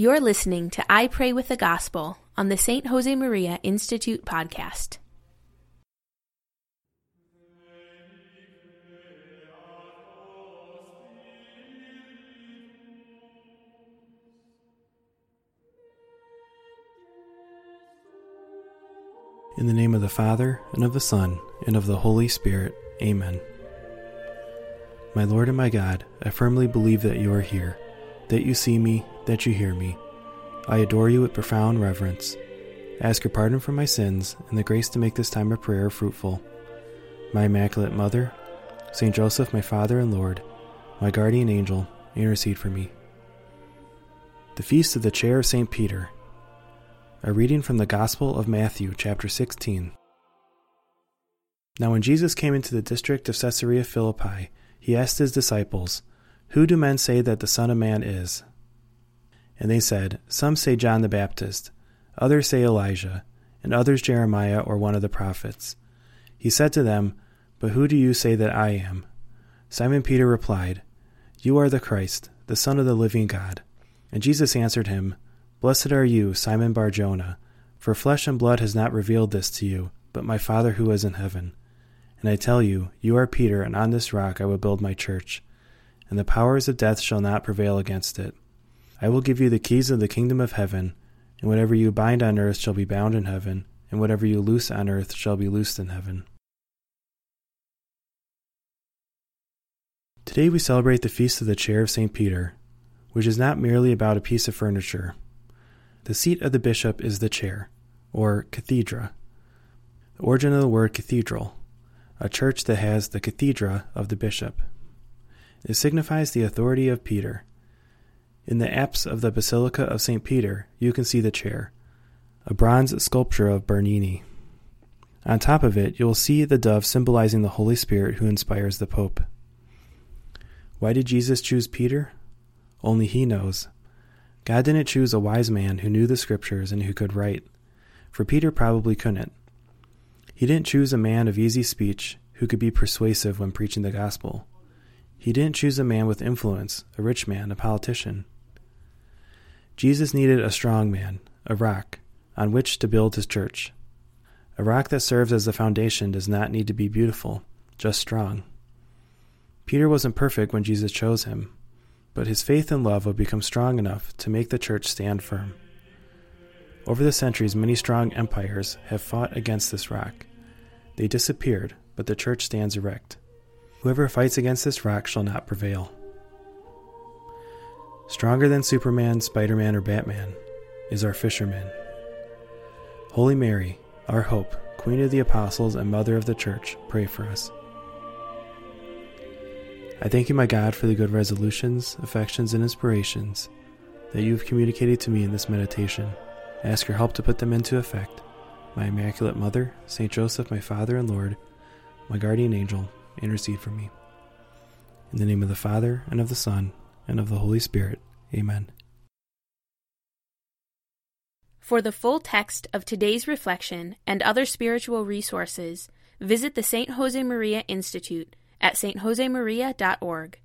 You're listening to I Pray with the Gospel on the St. Josemaria Institute podcast. In the name of the Father, and of the Son, and of the Holy Spirit. Amen. My Lord and my God, I firmly believe that you are here, that you see me, that you hear me. I adore you with profound reverence. I ask your pardon for my sins and the grace to make this time of prayer fruitful. My Immaculate Mother, Saint Joseph, my Father and Lord, my guardian angel, intercede for me. The Feast of the Chair of St. Peter. A reading from the Gospel of Matthew, chapter 16. Now, when Jesus came into the district of Caesarea Philippi, he asked his disciples, Who do men say that the Son of Man is? And they said, Some say John the Baptist, others say Elijah, and others Jeremiah or one of the prophets. He said to them, But who do you say that I am? Simon Peter replied, You are the Christ, the Son of the living God. And Jesus answered him, Blessed are you, Simon Barjona, for flesh and blood has not revealed this to you, but my Father who is in heaven. And I tell you, you are Peter, and on this rock I will build my church, and the powers of death shall not prevail against it. I will give you the keys of the kingdom of heaven, and whatever you bind on earth shall be bound in heaven, and whatever you loose on earth shall be loosed in heaven. Today we celebrate the feast of the chair of St. Peter, which is not merely about a piece of furniture. The seat of the bishop is the chair, or cathedra. The origin of the word cathedral, a church that has the cathedra of the bishop. It signifies the authority of Peter in the apse of the Basilica of St. Peter, you can see the chair, a bronze sculpture of Bernini. On top of it, you will see the dove symbolizing the Holy Spirit who inspires the Pope. Why did Jesus choose Peter? Only he knows. God didn't choose a wise man who knew the scriptures and who could write, for Peter probably couldn't. He didn't choose a man of easy speech who could be persuasive when preaching the gospel. He didn't choose a man with influence, a rich man, a politician. Jesus needed a strong man, a rock, on which to build his church. A rock that serves as the foundation does not need to be beautiful, just strong. Peter wasn't perfect when Jesus chose him, but his faith and love would become strong enough to make the church stand firm. Over the centuries, many strong empires have fought against this rock. They disappeared, but the church stands erect. Whoever fights against this rock shall not prevail. Stronger than Superman, Spider Man, or Batman is our fisherman. Holy Mary, our hope, Queen of the Apostles and Mother of the Church, pray for us. I thank you, my God, for the good resolutions, affections, and inspirations that you have communicated to me in this meditation. I ask your help to put them into effect. My Immaculate Mother, Saint Joseph, my Father and Lord, my guardian angel, intercede for me. In the name of the Father, and of the Son, and of the Holy Spirit. Amen. For the full text of today's reflection and other spiritual resources, visit the St. Josemaria Institute at stjosemaria.org.